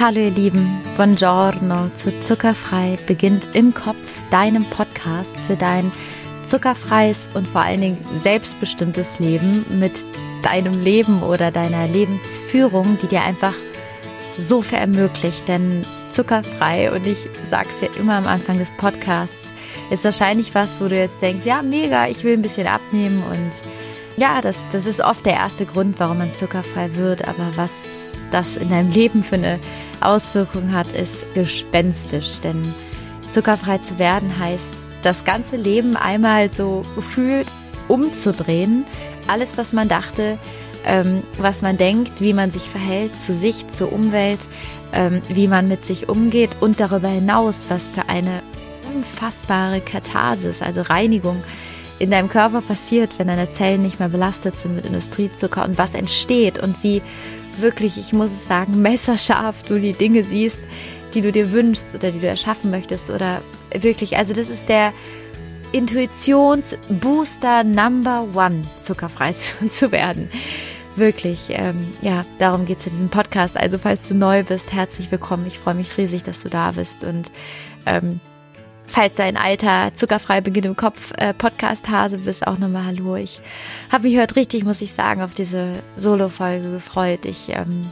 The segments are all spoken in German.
Hallo ihr Lieben, buongiorno zu Zuckerfrei beginnt im Kopf, deinem Podcast für dein zuckerfreies und vor allen Dingen selbstbestimmtes Leben mit deinem Leben oder deiner Lebensführung, die dir einfach so viel ermöglicht. Denn zuckerfrei, und ich sage es ja immer am Anfang des Podcasts, ist wahrscheinlich was, wo du jetzt denkst, ja, mega, ich will ein bisschen abnehmen und ja, das, das ist oft der erste Grund, warum man zuckerfrei wird. Aber was das in deinem Leben für eine Auswirkung hat, ist gespenstisch. Denn zuckerfrei zu werden heißt, das ganze Leben einmal so gefühlt umzudrehen. Alles, was man dachte, ähm, was man denkt, wie man sich verhält zu sich, zur Umwelt, ähm, wie man mit sich umgeht und darüber hinaus, was für eine unfassbare Katharsis, also Reinigung in deinem Körper passiert, wenn deine Zellen nicht mehr belastet sind mit Industriezucker und was entsteht und wie wirklich, ich muss es sagen, messerscharf du die Dinge siehst, die du dir wünschst oder die du erschaffen möchtest oder wirklich, also das ist der Intuitionsbooster Number One, zuckerfrei zu werden. Wirklich, ähm, ja, darum geht es in diesem Podcast. Also falls du neu bist, herzlich willkommen. Ich freue mich riesig, dass du da bist und ähm, falls dein alter zuckerfrei Beginn im Kopf äh, Podcast Hase bist, auch nochmal Hallo. Ich habe mich heute richtig, muss ich sagen, auf diese Solo-Folge gefreut. Ich, ähm,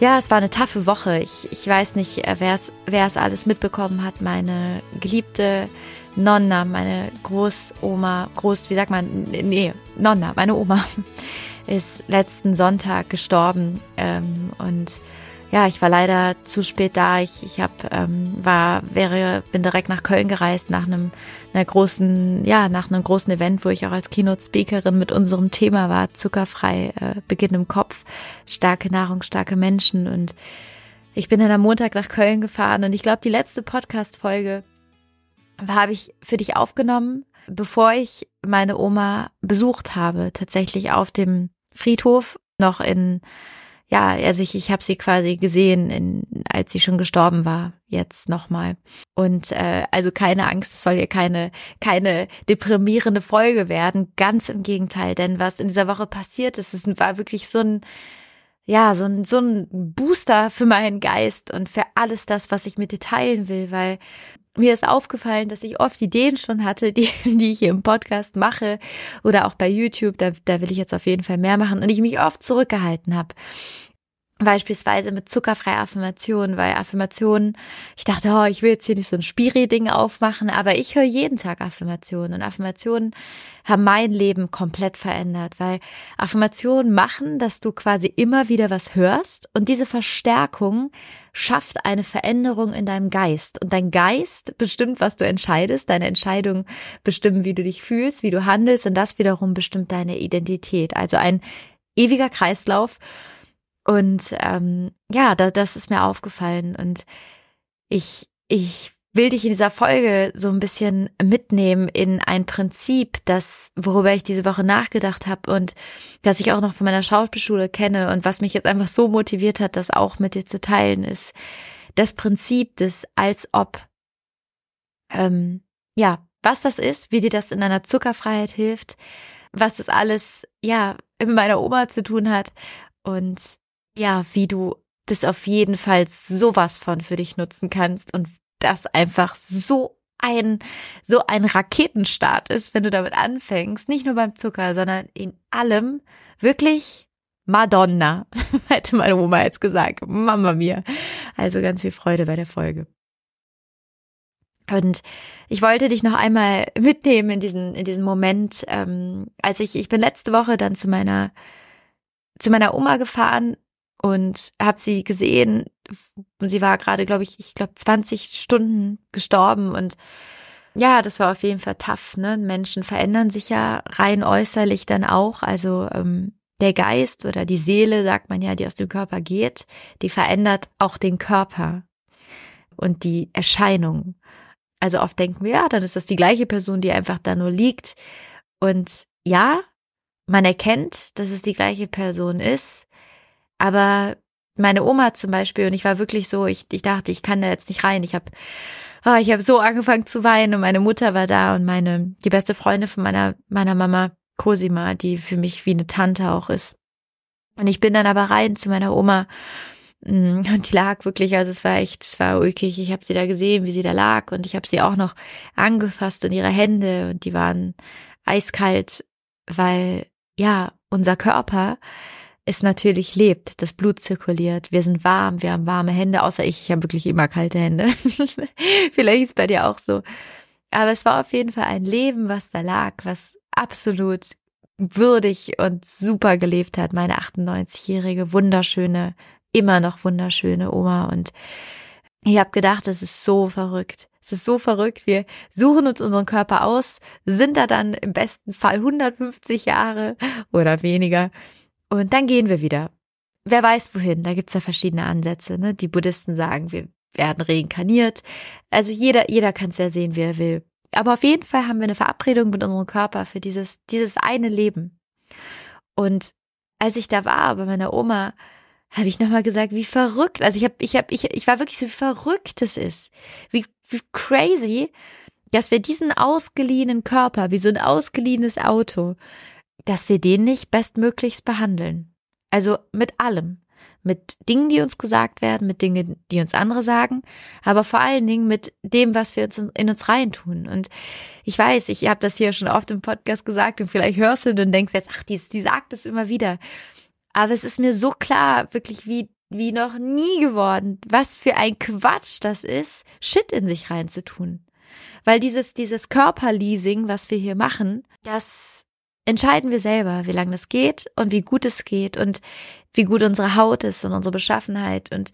ja, es war eine taffe Woche. Ich, ich weiß nicht, äh, wer es alles mitbekommen hat. Meine geliebte Nonna, meine Großoma, Groß, wie sagt man, nee, Nonna, meine Oma, ist letzten Sonntag gestorben ähm, und ja, ich war leider zu spät da. Ich, ich hab, ähm, war, wäre, bin direkt nach Köln gereist nach einem, einer großen, ja, nach einem großen Event, wo ich auch als Keynote-Speakerin mit unserem Thema war, zuckerfrei, äh, Beginn im Kopf, starke Nahrung, starke Menschen. Und ich bin dann am Montag nach Köln gefahren und ich glaube, die letzte Podcast-Folge habe ich für dich aufgenommen, bevor ich meine Oma besucht habe, tatsächlich auf dem Friedhof, noch in ja, also ich, ich habe sie quasi gesehen, in, als sie schon gestorben war, jetzt nochmal. Und äh, also keine Angst, es soll hier keine, keine deprimierende Folge werden. Ganz im Gegenteil, denn was in dieser Woche passiert ist, es war wirklich so ein, ja, so ein, so ein Booster für meinen Geist und für alles das, was ich mit dir teilen will, weil mir ist aufgefallen, dass ich oft Ideen schon hatte, die, die ich hier im Podcast mache oder auch bei YouTube, da, da will ich jetzt auf jeden Fall mehr machen und ich mich oft zurückgehalten habe. Beispielsweise mit zuckerfreie Affirmationen, weil Affirmationen, ich dachte, oh, ich will jetzt hier nicht so ein Spiri-Ding aufmachen, aber ich höre jeden Tag Affirmationen und Affirmationen haben mein Leben komplett verändert, weil Affirmationen machen, dass du quasi immer wieder was hörst und diese Verstärkung schafft eine Veränderung in deinem Geist und dein Geist bestimmt, was du entscheidest, deine Entscheidungen bestimmen, wie du dich fühlst, wie du handelst und das wiederum bestimmt deine Identität, also ein ewiger Kreislauf und ähm, ja, da, das ist mir aufgefallen. Und ich, ich will dich in dieser Folge so ein bisschen mitnehmen in ein Prinzip, das, worüber ich diese Woche nachgedacht habe und das ich auch noch von meiner Schauspielschule kenne und was mich jetzt einfach so motiviert hat, das auch mit dir zu teilen, ist das Prinzip des als ob. Ähm, ja, was das ist, wie dir das in deiner Zuckerfreiheit hilft, was das alles, ja, mit meiner Oma zu tun hat und ja, wie du das auf jeden Fall sowas von für dich nutzen kannst und das einfach so ein, so ein Raketenstart ist, wenn du damit anfängst, nicht nur beim Zucker, sondern in allem wirklich Madonna, hätte meine Oma jetzt gesagt, Mama mir. Also ganz viel Freude bei der Folge. Und ich wollte dich noch einmal mitnehmen in diesen, in diesen Moment, ähm, als ich, ich bin letzte Woche dann zu meiner, zu meiner Oma gefahren und habe sie gesehen. Sie war gerade, glaube ich, ich glaube 20 Stunden gestorben und ja, das war auf jeden Fall tough. Ne? Menschen verändern sich ja rein äußerlich dann auch. Also ähm, der Geist oder die Seele, sagt man ja, die aus dem Körper geht, die verändert auch den Körper und die Erscheinung. Also oft denken wir, ja, dann ist das die gleiche Person, die einfach da nur liegt. Und ja, man erkennt, dass es die gleiche Person ist, aber meine Oma zum Beispiel, und ich war wirklich so, ich, ich dachte, ich kann da jetzt nicht rein. Ich habe oh, ah, ich habe so angefangen zu weinen und meine Mutter war da und meine, die beste Freundin von meiner, meiner Mama, Cosima, die für mich wie eine Tante auch ist. Und ich bin dann aber rein zu meiner Oma Mm, und die lag wirklich, also es war echt, es war ulkig. Ich habe sie da gesehen, wie sie da lag und ich habe sie auch noch angefasst und ihre Hände und die waren eiskalt, weil ja, unser Körper es natürlich lebt, das Blut zirkuliert, wir sind warm, wir haben warme Hände, außer ich, ich habe wirklich immer kalte Hände. Vielleicht ist bei dir auch so. Aber es war auf jeden Fall ein Leben, was da lag, was absolut würdig und super gelebt hat. Meine 98-jährige, wunderschöne, immer noch wunderschöne Oma. Und ich habe gedacht, es ist so verrückt. Es ist so verrückt. Wir suchen uns unseren Körper aus, sind da dann im besten Fall 150 Jahre oder weniger. Und dann gehen wir wieder. Wer weiß wohin, da gibt's ja verschiedene Ansätze. Ne? Die Buddhisten sagen, wir werden reinkarniert. Also jeder, jeder kann es ja sehen, wie er will. Aber auf jeden Fall haben wir eine Verabredung mit unserem Körper für dieses, dieses eine Leben. Und als ich da war bei meiner Oma, habe ich nochmal gesagt, wie verrückt. Also ich habe, ich habe, ich, ich war wirklich so, wie verrückt es ist. Wie, wie crazy, dass wir diesen ausgeliehenen Körper, wie so ein ausgeliehenes Auto, dass wir den nicht bestmöglichst behandeln. Also mit allem mit Dingen, die uns gesagt werden, mit Dingen, die uns andere sagen, aber vor allen Dingen mit dem, was wir in uns reintun. Und ich weiß, ich habe das hier schon oft im Podcast gesagt und vielleicht hörst du und denkst jetzt, ach, die, die sagt es immer wieder. Aber es ist mir so klar, wirklich wie, wie noch nie geworden, was für ein Quatsch das ist, Shit in sich reinzutun. Weil dieses, dieses Körperleasing, was wir hier machen, das entscheiden wir selber, wie lange das geht und wie gut es geht und wie gut unsere Haut ist und unsere Beschaffenheit und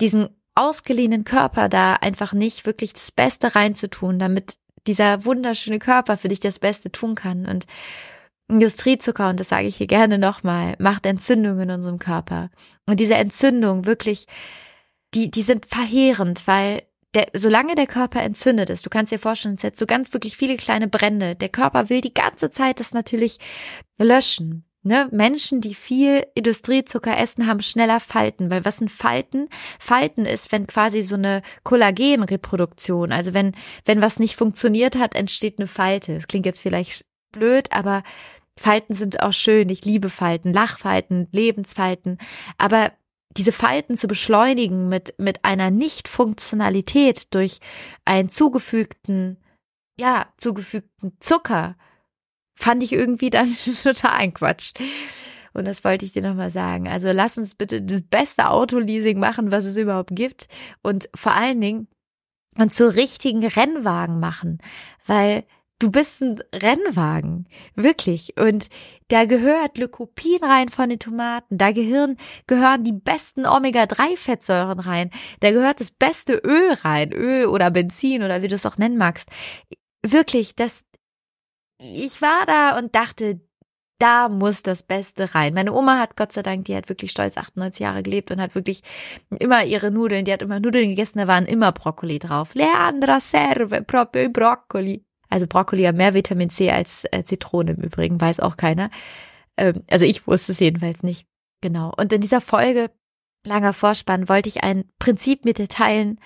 diesen ausgeliehenen Körper da einfach nicht wirklich das Beste reinzutun, damit dieser wunderschöne Körper für dich das Beste tun kann. Und Industriezucker, und das sage ich hier gerne nochmal, macht Entzündungen in unserem Körper. Und diese Entzündung wirklich, die, die sind verheerend, weil der, solange der Körper entzündet ist, du kannst dir vorstellen, es hat so ganz wirklich viele kleine Brände. Der Körper will die ganze Zeit das natürlich löschen. Ne? Menschen, die viel Industriezucker essen, haben schneller Falten, weil was sind Falten? Falten ist, wenn quasi so eine Kollagenreproduktion, also wenn, wenn was nicht funktioniert hat, entsteht eine Falte. Das klingt jetzt vielleicht blöd, aber Falten sind auch schön. Ich liebe Falten, Lachfalten, Lebensfalten. Aber diese Falten zu beschleunigen mit, mit einer Nicht-Funktionalität durch einen zugefügten, ja, zugefügten Zucker, fand ich irgendwie dann total ein Quatsch. Und das wollte ich dir nochmal sagen. Also lass uns bitte das beste Autoleasing machen, was es überhaupt gibt. Und vor allen Dingen und zu richtigen Rennwagen machen. Weil du bist ein Rennwagen, wirklich. Und da gehört Lykopin rein von den Tomaten, da gehören, gehören die besten Omega-3-Fettsäuren rein, da gehört das beste Öl rein, Öl oder Benzin oder wie du es auch nennen magst. Wirklich, das, ich war da und dachte, da muss das Beste rein. Meine Oma hat Gott sei Dank, die hat wirklich stolz 98 Jahre gelebt und hat wirklich immer ihre Nudeln, die hat immer Nudeln gegessen, da waren immer Brokkoli drauf. Leandra serve proprio Brokkoli. Also Brokkoli hat mehr Vitamin C als äh, Zitrone im Übrigen, weiß auch keiner. Ähm, also ich wusste es jedenfalls nicht. Genau. Und in dieser Folge, langer Vorspann, wollte ich ein Prinzip mit dir teilen,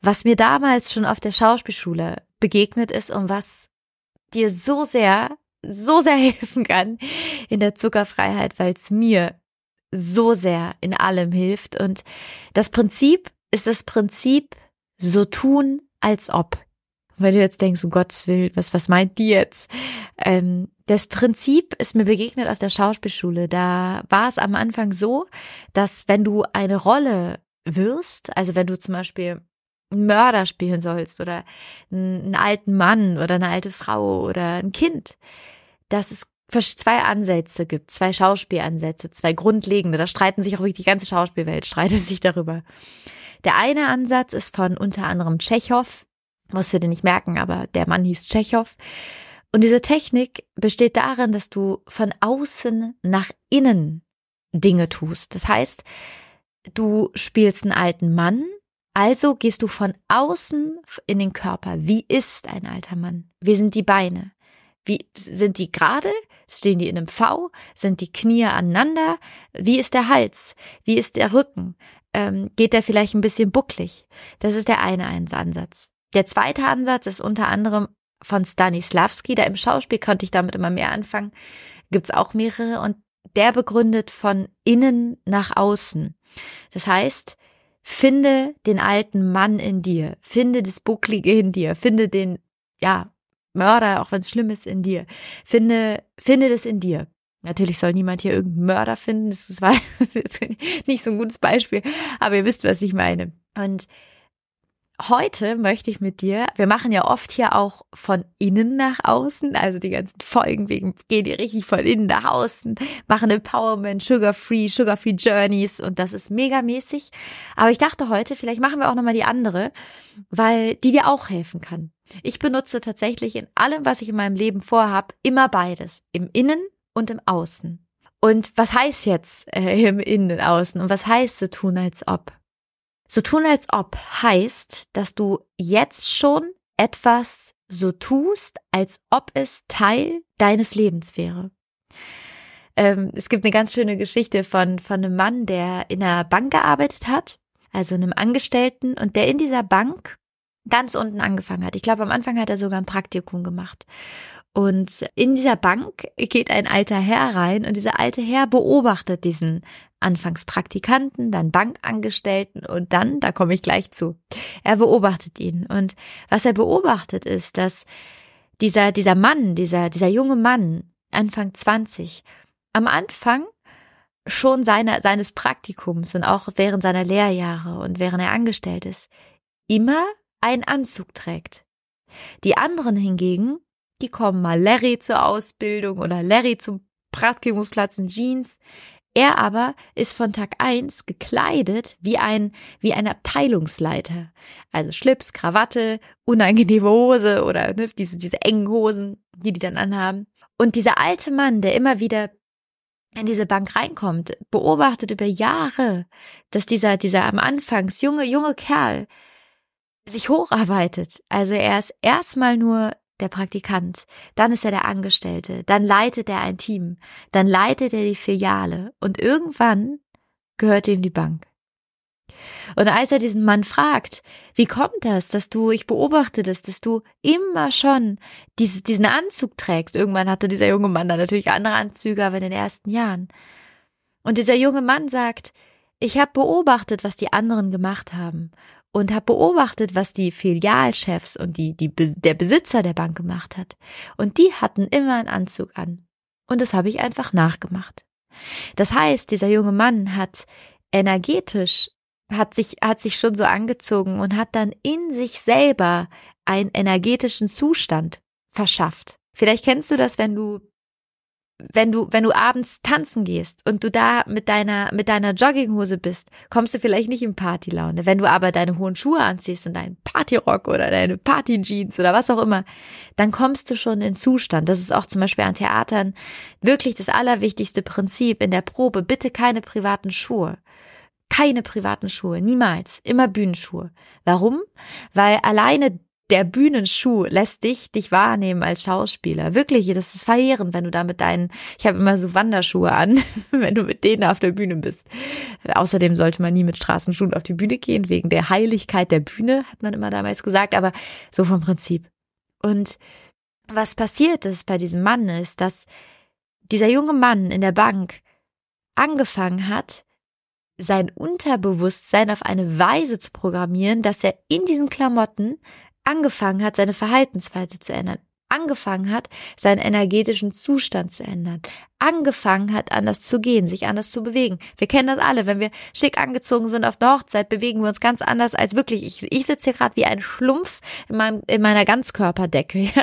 was mir damals schon auf der Schauspielschule begegnet ist und was dir so sehr, so sehr helfen kann in der Zuckerfreiheit, weil es mir so sehr in allem hilft. Und das Prinzip ist das Prinzip so tun, als ob wenn du jetzt denkst, um Gottes Willen, was, was meint die jetzt? Ähm, das Prinzip ist mir begegnet auf der Schauspielschule. Da war es am Anfang so, dass wenn du eine Rolle wirst, also wenn du zum Beispiel einen Mörder spielen sollst oder einen, alten Mann oder eine alte Frau oder ein Kind, dass es zwei Ansätze gibt, zwei Schauspielansätze, zwei grundlegende. Da streiten sich auch wirklich die ganze Schauspielwelt, streitet sich darüber. Der eine Ansatz ist von unter anderem Tschechow, musst du dir nicht merken, aber der Mann hieß Tschechow. Und diese Technik besteht darin, dass du von außen nach innen Dinge tust. Das heißt, du spielst einen alten Mann, also gehst du von außen in den Körper. Wie ist ein alter Mann? Wie sind die Beine? Wie sind die gerade? Stehen die in einem V? Sind die Knie aneinander? Wie ist der Hals? Wie ist der Rücken? Ähm, geht der vielleicht ein bisschen bucklig? Das ist der eine Ansatz. Der zweite Ansatz ist unter anderem von Stanislavski, da im Schauspiel konnte ich damit immer mehr anfangen, gibt's auch mehrere und der begründet von innen nach außen. Das heißt, finde den alten Mann in dir, finde das Bucklige in dir, finde den, ja, Mörder, auch wenn es schlimm ist, in dir. Finde, finde das in dir. Natürlich soll niemand hier irgendeinen Mörder finden, das war nicht so ein gutes Beispiel, aber ihr wisst, was ich meine. Und heute möchte ich mit dir, wir machen ja oft hier auch von innen nach außen, also die ganzen Folgen wegen, gehen die richtig von innen nach außen, machen Empowerment, Sugar-Free, Sugar-Free Journeys und das ist megamäßig. Aber ich dachte heute, vielleicht machen wir auch nochmal die andere, weil die dir auch helfen kann. Ich benutze tatsächlich in allem, was ich in meinem Leben vorhab, immer beides. Im Innen und im Außen. Und was heißt jetzt äh, im Innen und Außen? Und was heißt so tun, als ob? So tun, als ob heißt, dass du jetzt schon etwas so tust, als ob es Teil deines Lebens wäre. Ähm, es gibt eine ganz schöne Geschichte von, von einem Mann, der in einer Bank gearbeitet hat, also einem Angestellten, und der in dieser Bank ganz unten angefangen hat. Ich glaube, am Anfang hat er sogar ein Praktikum gemacht. Und in dieser Bank geht ein alter Herr rein und dieser alte Herr beobachtet diesen anfangs Praktikanten, dann Bankangestellten und dann, da komme ich gleich zu, er beobachtet ihn. Und was er beobachtet ist, dass dieser, dieser Mann, dieser, dieser junge Mann, Anfang 20, am Anfang schon seiner, seines Praktikums und auch während seiner Lehrjahre und während er angestellt ist, immer einen Anzug trägt. Die anderen hingegen, die kommen mal Larry zur Ausbildung oder Larry zum Praktikumsplatz in Jeans. Er aber ist von Tag eins gekleidet wie ein, wie ein Abteilungsleiter. Also Schlips, Krawatte, unangenehme Hose oder ne, diese, diese engen Hosen, die die dann anhaben. Und dieser alte Mann, der immer wieder in diese Bank reinkommt, beobachtet über Jahre, dass dieser, dieser am Anfangs junge, junge Kerl sich hocharbeitet. Also er ist erstmal nur der Praktikant, dann ist er der Angestellte, dann leitet er ein Team, dann leitet er die Filiale und irgendwann gehört ihm die Bank. Und als er diesen Mann fragt, wie kommt das, dass du, ich beobachte das, dass du immer schon diese, diesen Anzug trägst. Irgendwann hatte dieser junge Mann dann natürlich andere Anzüge, aber in den ersten Jahren. Und dieser junge Mann sagt, ich habe beobachtet, was die anderen gemacht haben und habe beobachtet, was die Filialchefs und die, die, der Besitzer der Bank gemacht hat. Und die hatten immer einen Anzug an. Und das habe ich einfach nachgemacht. Das heißt, dieser junge Mann hat energetisch, hat sich, hat sich schon so angezogen und hat dann in sich selber einen energetischen Zustand verschafft. Vielleicht kennst du das, wenn du wenn du, wenn du abends tanzen gehst und du da mit deiner, mit deiner Jogginghose bist, kommst du vielleicht nicht in Partylaune. Wenn du aber deine hohen Schuhe anziehst und deinen Partyrock oder deine Partyjeans oder was auch immer, dann kommst du schon in Zustand. Das ist auch zum Beispiel an Theatern wirklich das allerwichtigste Prinzip in der Probe. Bitte keine privaten Schuhe. Keine privaten Schuhe, niemals, immer Bühnenschuhe. Warum? Weil alleine der Bühnenschuh lässt dich dich wahrnehmen als Schauspieler. Wirklich, das ist verheerend, wenn du da mit deinen, ich habe immer so Wanderschuhe an, wenn du mit denen auf der Bühne bist. Außerdem sollte man nie mit Straßenschuhen auf die Bühne gehen, wegen der Heiligkeit der Bühne, hat man immer damals gesagt, aber so vom Prinzip. Und was passiert ist bei diesem Mann ist, dass dieser junge Mann in der Bank angefangen hat, sein Unterbewusstsein auf eine Weise zu programmieren, dass er in diesen Klamotten angefangen hat, seine Verhaltensweise zu ändern, angefangen hat, seinen energetischen Zustand zu ändern, angefangen hat, anders zu gehen, sich anders zu bewegen. Wir kennen das alle, wenn wir schick angezogen sind auf der Hochzeit, bewegen wir uns ganz anders als wirklich. Ich, ich sitze hier gerade wie ein Schlumpf in, meinem, in meiner Ganzkörperdecke. Ja?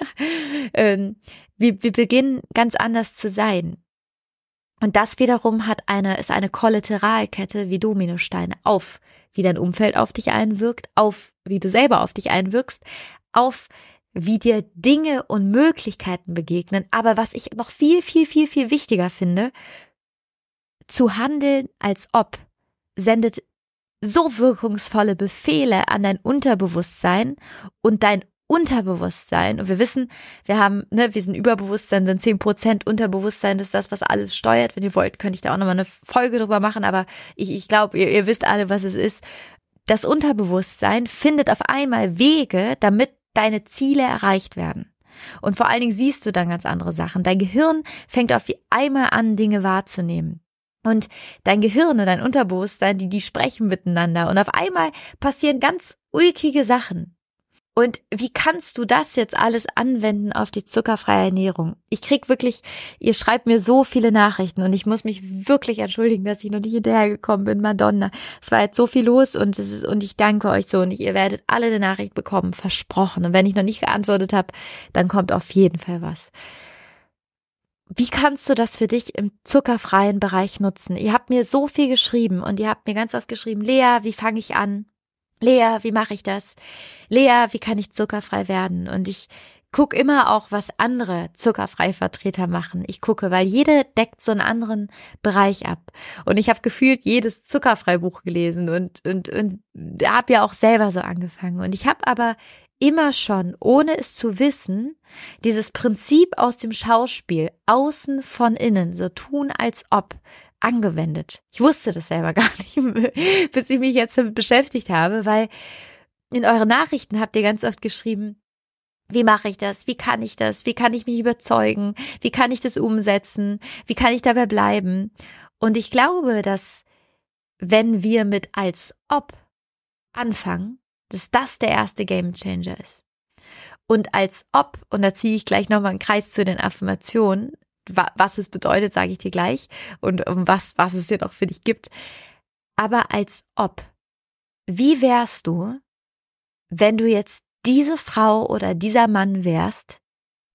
Ähm, wir, wir beginnen ganz anders zu sein. Und das wiederum hat eine, ist eine Kollateralkette wie Dominosteine auf wie dein Umfeld auf dich einwirkt, auf wie du selber auf dich einwirkst, auf wie dir Dinge und Möglichkeiten begegnen. Aber was ich noch viel, viel, viel, viel wichtiger finde, zu handeln als ob sendet so wirkungsvolle Befehle an dein Unterbewusstsein und dein Unterbewusstsein. Und wir wissen, wir haben, ne, wir sind Überbewusstsein, sind zehn Prozent Unterbewusstsein, das ist das, was alles steuert. Wenn ihr wollt, könnte ich da auch nochmal eine Folge drüber machen, aber ich, ich glaube, ihr, ihr wisst alle, was es ist. Das Unterbewusstsein findet auf einmal Wege, damit deine Ziele erreicht werden. Und vor allen Dingen siehst du dann ganz andere Sachen. Dein Gehirn fängt auf einmal an, Dinge wahrzunehmen. Und dein Gehirn und dein Unterbewusstsein, die, die sprechen miteinander. Und auf einmal passieren ganz ulkige Sachen. Und wie kannst du das jetzt alles anwenden auf die zuckerfreie Ernährung? Ich krieg wirklich, ihr schreibt mir so viele Nachrichten und ich muss mich wirklich entschuldigen, dass ich noch nicht hinterhergekommen bin. Madonna. Es war jetzt so viel los und es ist, und ich danke euch so und ihr werdet alle eine Nachricht bekommen, versprochen. Und wenn ich noch nicht geantwortet habe, dann kommt auf jeden Fall was. Wie kannst du das für dich im zuckerfreien Bereich nutzen? Ihr habt mir so viel geschrieben und ihr habt mir ganz oft geschrieben, Lea, wie fange ich an? Lea, wie mache ich das? Lea, wie kann ich zuckerfrei werden? Und ich gucke immer auch, was andere zuckerfrei Vertreter machen. Ich gucke, weil jede deckt so einen anderen Bereich ab. Und ich habe gefühlt jedes zuckerfrei Buch gelesen und und und habe ja auch selber so angefangen. Und ich habe aber immer schon, ohne es zu wissen, dieses Prinzip aus dem Schauspiel außen von innen, so tun als ob, angewendet. Ich wusste das selber gar nicht, bis ich mich jetzt damit beschäftigt habe, weil in euren Nachrichten habt ihr ganz oft geschrieben, wie mache ich das? Wie kann ich das? Wie kann ich mich überzeugen? Wie kann ich das umsetzen? Wie kann ich dabei bleiben? Und ich glaube, dass wenn wir mit als ob anfangen, dass das der erste Game Changer ist. Und als ob, und da ziehe ich gleich nochmal einen Kreis zu den Affirmationen, was es bedeutet, sage ich dir gleich und um was, was es dir noch für dich gibt. Aber als ob. Wie wärst du, wenn du jetzt diese Frau oder dieser Mann wärst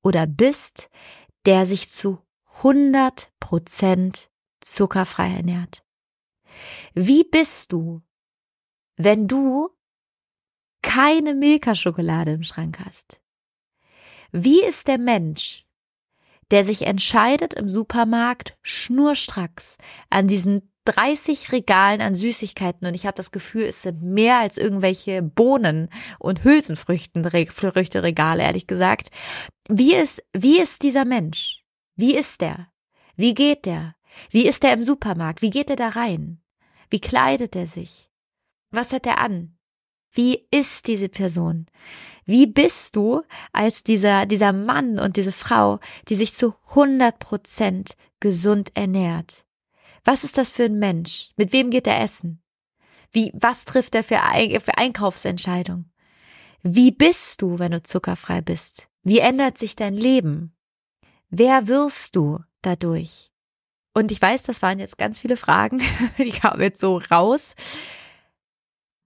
oder bist, der sich zu 100 Prozent zuckerfrei ernährt? Wie bist du, wenn du keine Milka-Schokolade im Schrank hast? Wie ist der Mensch, der sich entscheidet im Supermarkt schnurstracks an diesen 30 Regalen an Süßigkeiten und ich habe das Gefühl, es sind mehr als irgendwelche Bohnen und Hülsenfrüchten Früchte Regale, ehrlich gesagt. Wie ist wie ist dieser Mensch? Wie ist der? Wie geht der? Wie ist er im Supermarkt? Wie geht er da rein? Wie kleidet er sich? Was hat er an? Wie ist diese Person? Wie bist du als dieser, dieser Mann und diese Frau, die sich zu 100 Prozent gesund ernährt? Was ist das für ein Mensch? Mit wem geht er essen? Wie, was trifft er für, für Einkaufsentscheidungen? Wie bist du, wenn du zuckerfrei bist? Wie ändert sich dein Leben? Wer wirst du dadurch? Und ich weiß, das waren jetzt ganz viele Fragen, die kamen jetzt so raus.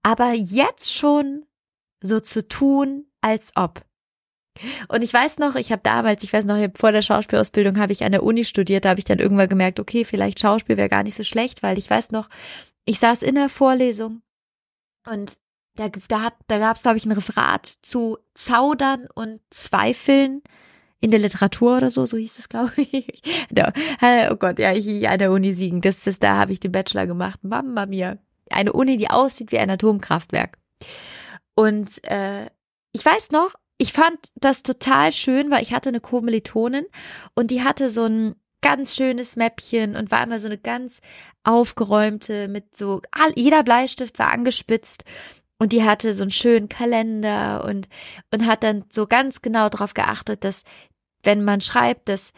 Aber jetzt schon so zu tun, als ob. Und ich weiß noch, ich habe damals, ich weiß noch, vor der Schauspielausbildung habe ich an der Uni studiert, da habe ich dann irgendwann gemerkt, okay, vielleicht Schauspiel wäre gar nicht so schlecht, weil ich weiß noch, ich saß in der Vorlesung und da, da, da gab es, glaube ich, ein Referat zu Zaudern und Zweifeln in der Literatur oder so, so hieß es, glaube ich. oh Gott, ja, ich, an der Uni siegen. Das ist, da habe ich den Bachelor gemacht. Mama mia. Eine Uni, die aussieht wie ein Atomkraftwerk. Und äh, ich weiß noch, ich fand das total schön, weil ich hatte eine Kommilitonin und die hatte so ein ganz schönes Mäppchen und war immer so eine ganz aufgeräumte mit so, jeder Bleistift war angespitzt und die hatte so einen schönen Kalender und, und hat dann so ganz genau darauf geachtet, dass wenn man schreibt, dass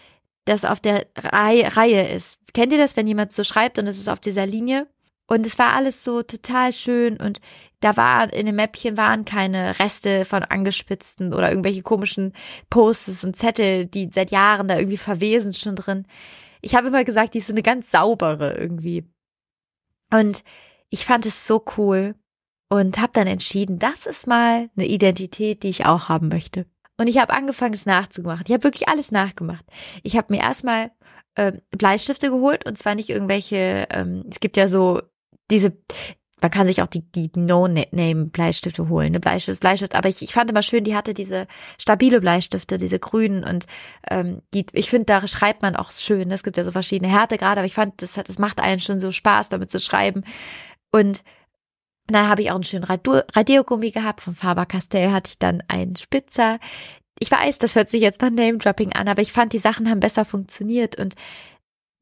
das auf der Reihe, Reihe ist. Kennt ihr das, wenn jemand so schreibt und es ist auf dieser Linie? Und es war alles so total schön und da war in dem Mäppchen waren keine Reste von angespitzten oder irgendwelche komischen Posts und Zettel, die seit Jahren da irgendwie verwesen schon drin. Ich habe immer gesagt, die ist so eine ganz saubere irgendwie. Und ich fand es so cool und habe dann entschieden, das ist mal eine Identität, die ich auch haben möchte. Und ich habe angefangen, es nachzumachen. Ich habe wirklich alles nachgemacht. Ich habe mir erstmal äh, Bleistifte geholt und zwar nicht irgendwelche, ähm, es gibt ja so diese, man kann sich auch die, die No-Name-Bleistifte holen, ne Bleistift, Bleistift, aber ich, ich fand immer schön, die hatte diese stabile Bleistifte, diese grünen und ähm, die, ich finde, da schreibt man auch schön, ne? es gibt ja so verschiedene Härtegrade, aber ich fand, das, das macht einen schon so Spaß, damit zu schreiben und dann habe ich auch einen schönen Radiergummi gehabt, von Faber-Castell hatte ich dann einen Spitzer. Ich weiß, das hört sich jetzt nach Name-Dropping an, aber ich fand, die Sachen haben besser funktioniert und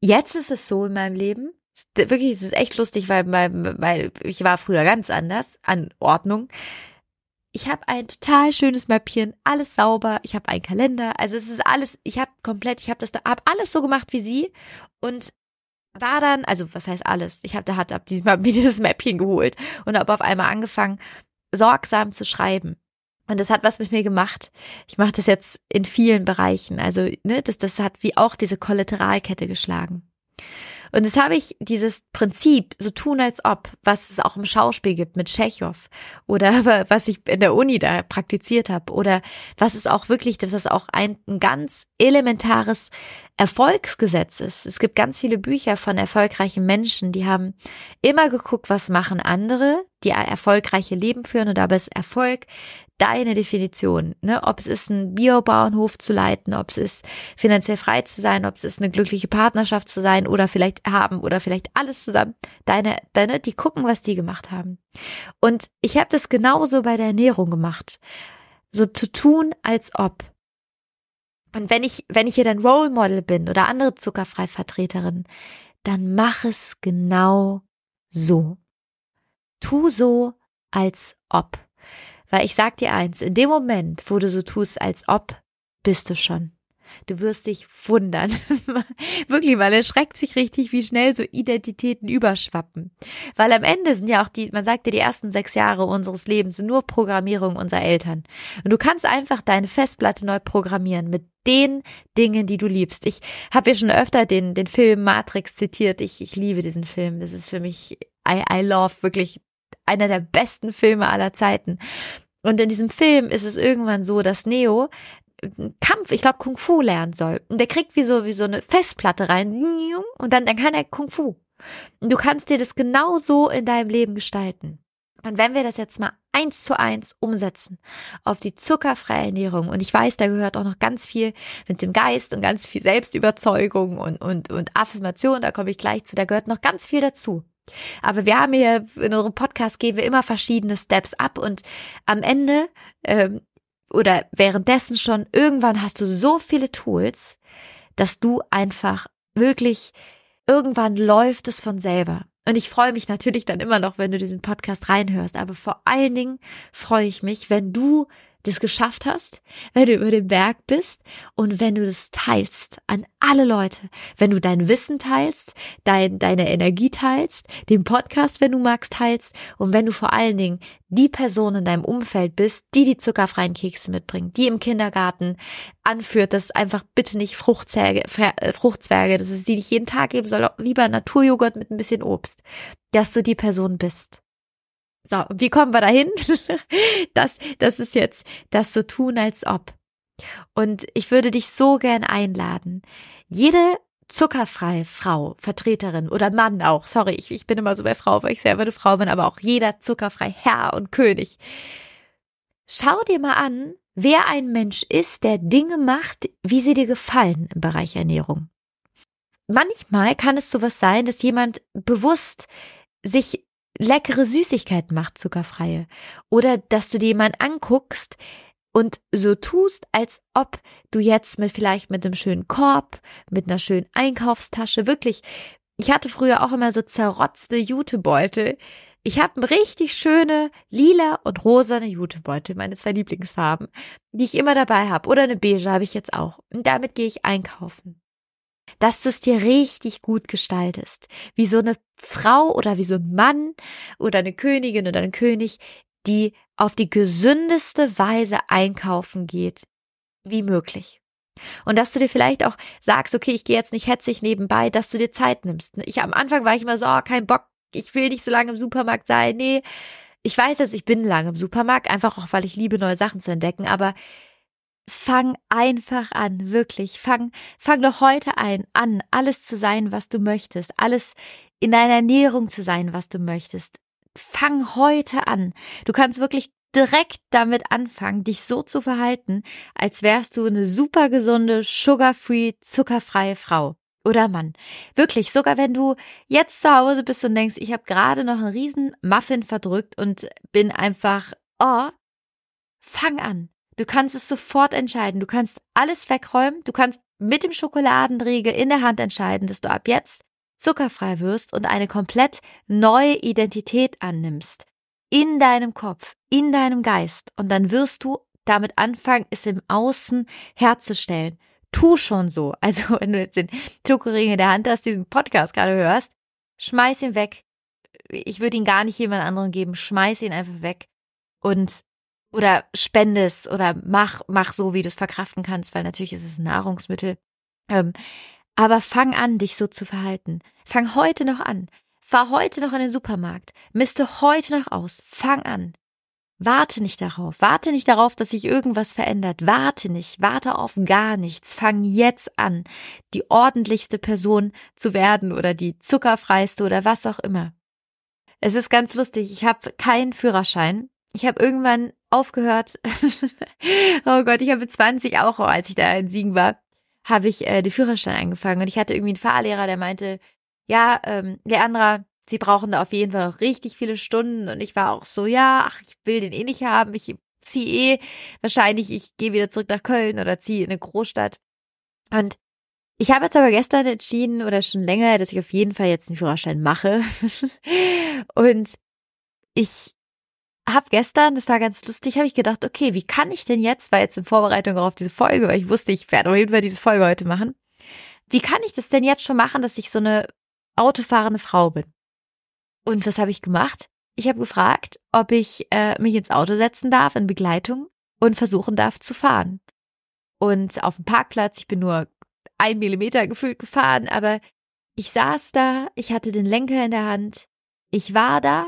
jetzt ist es so in meinem Leben, wirklich, es ist echt lustig, weil, weil, weil ich war früher ganz anders an Ordnung. Ich habe ein total schönes Mäppchen, alles sauber. Ich habe einen Kalender, also es ist alles. Ich habe komplett, ich habe das, da, habe alles so gemacht wie sie und war dann, also was heißt alles? Ich habe da hat hab diesmal mir dieses Mäppchen geholt und habe auf einmal angefangen, sorgsam zu schreiben. Und das hat was mit mir gemacht. Ich mache das jetzt in vielen Bereichen. Also, ne, das, das hat wie auch diese Kollateralkette geschlagen. Und das habe ich, dieses Prinzip, so tun als ob, was es auch im Schauspiel gibt mit Tschechow oder was ich in der Uni da praktiziert habe oder was es auch wirklich, das ist auch ein, ein ganz elementares Erfolgsgesetz ist. Es gibt ganz viele Bücher von erfolgreichen Menschen, die haben immer geguckt, was machen andere, die erfolgreiche Leben führen und dabei ist Erfolg deine Definition, ne? Ob es ist, ein Biobauernhof zu leiten, ob es ist, finanziell frei zu sein, ob es ist, eine glückliche Partnerschaft zu sein oder vielleicht haben oder vielleicht alles zusammen. Deine, deine, die gucken, was die gemacht haben. Und ich habe das genauso bei der Ernährung gemacht. So zu tun, als ob. Und wenn ich, wenn ich hier dein Role Model bin oder andere zuckerfrei Vertreterin, dann mach es genau so. Tu so, als ob. Weil ich sag dir eins, in dem Moment, wo du so tust, als ob, bist du schon. Du wirst dich wundern. Wirklich, man erschreckt sich richtig, wie schnell so Identitäten überschwappen. Weil am Ende sind ja auch die, man sagt ja, die ersten sechs Jahre unseres Lebens sind nur Programmierung unserer Eltern. Und du kannst einfach deine Festplatte neu programmieren mit den Dingen, die du liebst. Ich habe ja schon öfter den, den Film Matrix zitiert. Ich, ich liebe diesen Film. Das ist für mich, I, I love wirklich einer der besten Filme aller Zeiten. Und in diesem Film ist es irgendwann so, dass Neo Kampf, ich glaube Kung Fu lernen soll. Und der kriegt wie so wie so eine Festplatte rein und dann dann kann er Kung Fu. Und du kannst dir das genau so in deinem Leben gestalten. Und wenn wir das jetzt mal eins zu eins umsetzen auf die zuckerfreie Ernährung, und ich weiß, da gehört auch noch ganz viel mit dem Geist und ganz viel Selbstüberzeugung und, und, und Affirmation, da komme ich gleich zu, da gehört noch ganz viel dazu. Aber wir haben hier in unserem Podcast gehen wir immer verschiedene Steps ab und am Ende ähm, oder währenddessen schon irgendwann hast du so viele Tools, dass du einfach wirklich irgendwann läuft es von selber. Und ich freue mich natürlich dann immer noch, wenn du diesen Podcast reinhörst, aber vor allen Dingen freue ich mich, wenn du das geschafft hast, wenn du über den Berg bist und wenn du das teilst an alle Leute, wenn du dein Wissen teilst, dein, deine Energie teilst, den Podcast, wenn du magst, teilst und wenn du vor allen Dingen die Person in deinem Umfeld bist, die die zuckerfreien Kekse mitbringt, die im Kindergarten anführt, dass einfach bitte nicht Fruchtzwerge, äh, Fruchtzwerge, dass es die nicht jeden Tag geben soll, lieber Naturjoghurt mit ein bisschen Obst, dass du die Person bist. So, wie kommen wir dahin? das, das ist jetzt das so tun, als ob. Und ich würde dich so gern einladen. Jede zuckerfreie Frau, Vertreterin oder Mann auch, sorry, ich, ich bin immer so bei Frau, weil ich selber eine Frau bin, aber auch jeder zuckerfrei Herr und König. Schau dir mal an, wer ein Mensch ist, der Dinge macht, wie sie dir gefallen im Bereich Ernährung. Manchmal kann es sowas sein, dass jemand bewusst sich leckere Süßigkeiten macht, zuckerfreie. Oder dass du dir jemanden anguckst und so tust, als ob du jetzt mit vielleicht mit einem schönen Korb, mit einer schönen Einkaufstasche, wirklich, ich hatte früher auch immer so zerrotzte Jutebeutel. Ich habe richtig schöne lila und rosane Jutebeutel, meine zwei Lieblingsfarben, die ich immer dabei habe. Oder eine beige habe ich jetzt auch. Und damit gehe ich einkaufen dass du es dir richtig gut gestaltest. Wie so eine Frau oder wie so ein Mann oder eine Königin oder ein König, die auf die gesündeste Weise einkaufen geht, wie möglich. Und dass du dir vielleicht auch sagst, okay, ich gehe jetzt nicht hetzig nebenbei, dass du dir Zeit nimmst. Ich am Anfang war ich immer so, oh, kein Bock, ich will nicht so lange im Supermarkt sein. Nee, ich weiß dass ich bin lange im Supermarkt, einfach auch, weil ich liebe, neue Sachen zu entdecken, aber fang einfach an, wirklich. Fang, fang doch heute ein, an, alles zu sein, was du möchtest, alles in deiner Ernährung zu sein, was du möchtest. Fang heute an. Du kannst wirklich direkt damit anfangen, dich so zu verhalten, als wärst du eine super gesunde, sugar-free, zuckerfreie Frau oder Mann. Wirklich, sogar wenn du jetzt zu Hause bist und denkst, ich habe gerade noch einen riesen Muffin verdrückt und bin einfach, oh, fang an. Du kannst es sofort entscheiden. Du kannst alles wegräumen. Du kannst mit dem Schokoladenriegel in der Hand entscheiden, dass du ab jetzt zuckerfrei wirst und eine komplett neue Identität annimmst. In deinem Kopf, in deinem Geist. Und dann wirst du damit anfangen, es im Außen herzustellen. tu schon so. Also wenn du jetzt den Schokoring in der Hand hast, diesen Podcast gerade hörst, schmeiß ihn weg. Ich würde ihn gar nicht jemand anderem geben. Schmeiß ihn einfach weg. Und oder spende es oder mach, mach so, wie du es verkraften kannst, weil natürlich ist es ein Nahrungsmittel. Ähm, aber fang an, dich so zu verhalten. Fang heute noch an. Fahr heute noch in den Supermarkt. Miste heute noch aus. Fang an. Warte nicht darauf. Warte nicht darauf, dass sich irgendwas verändert. Warte nicht. Warte auf gar nichts. Fang jetzt an, die ordentlichste Person zu werden oder die zuckerfreiste oder was auch immer. Es ist ganz lustig. Ich habe keinen Führerschein. Ich habe irgendwann aufgehört. oh Gott, ich habe 20 auch, als ich da in Siegen war, habe ich äh, den Führerschein angefangen und ich hatte irgendwie einen Fahrlehrer, der meinte, ja, ähm, Leandra, Sie brauchen da auf jeden Fall noch richtig viele Stunden und ich war auch so, ja, ach, ich will den eh nicht haben, ich ziehe eh wahrscheinlich, ich gehe wieder zurück nach Köln oder ziehe in eine Großstadt. Und ich habe jetzt aber gestern entschieden oder schon länger, dass ich auf jeden Fall jetzt einen Führerschein mache. und ich habe gestern, das war ganz lustig, habe ich gedacht, okay, wie kann ich denn jetzt, weil jetzt in Vorbereitung auf diese Folge, weil ich wusste, ich werde auf jeden Fall diese Folge heute machen, wie kann ich das denn jetzt schon machen, dass ich so eine autofahrende Frau bin? Und was habe ich gemacht? Ich habe gefragt, ob ich äh, mich ins Auto setzen darf in Begleitung und versuchen darf zu fahren. Und auf dem Parkplatz, ich bin nur ein Millimeter gefühlt gefahren, aber ich saß da, ich hatte den Lenker in der Hand, ich war da,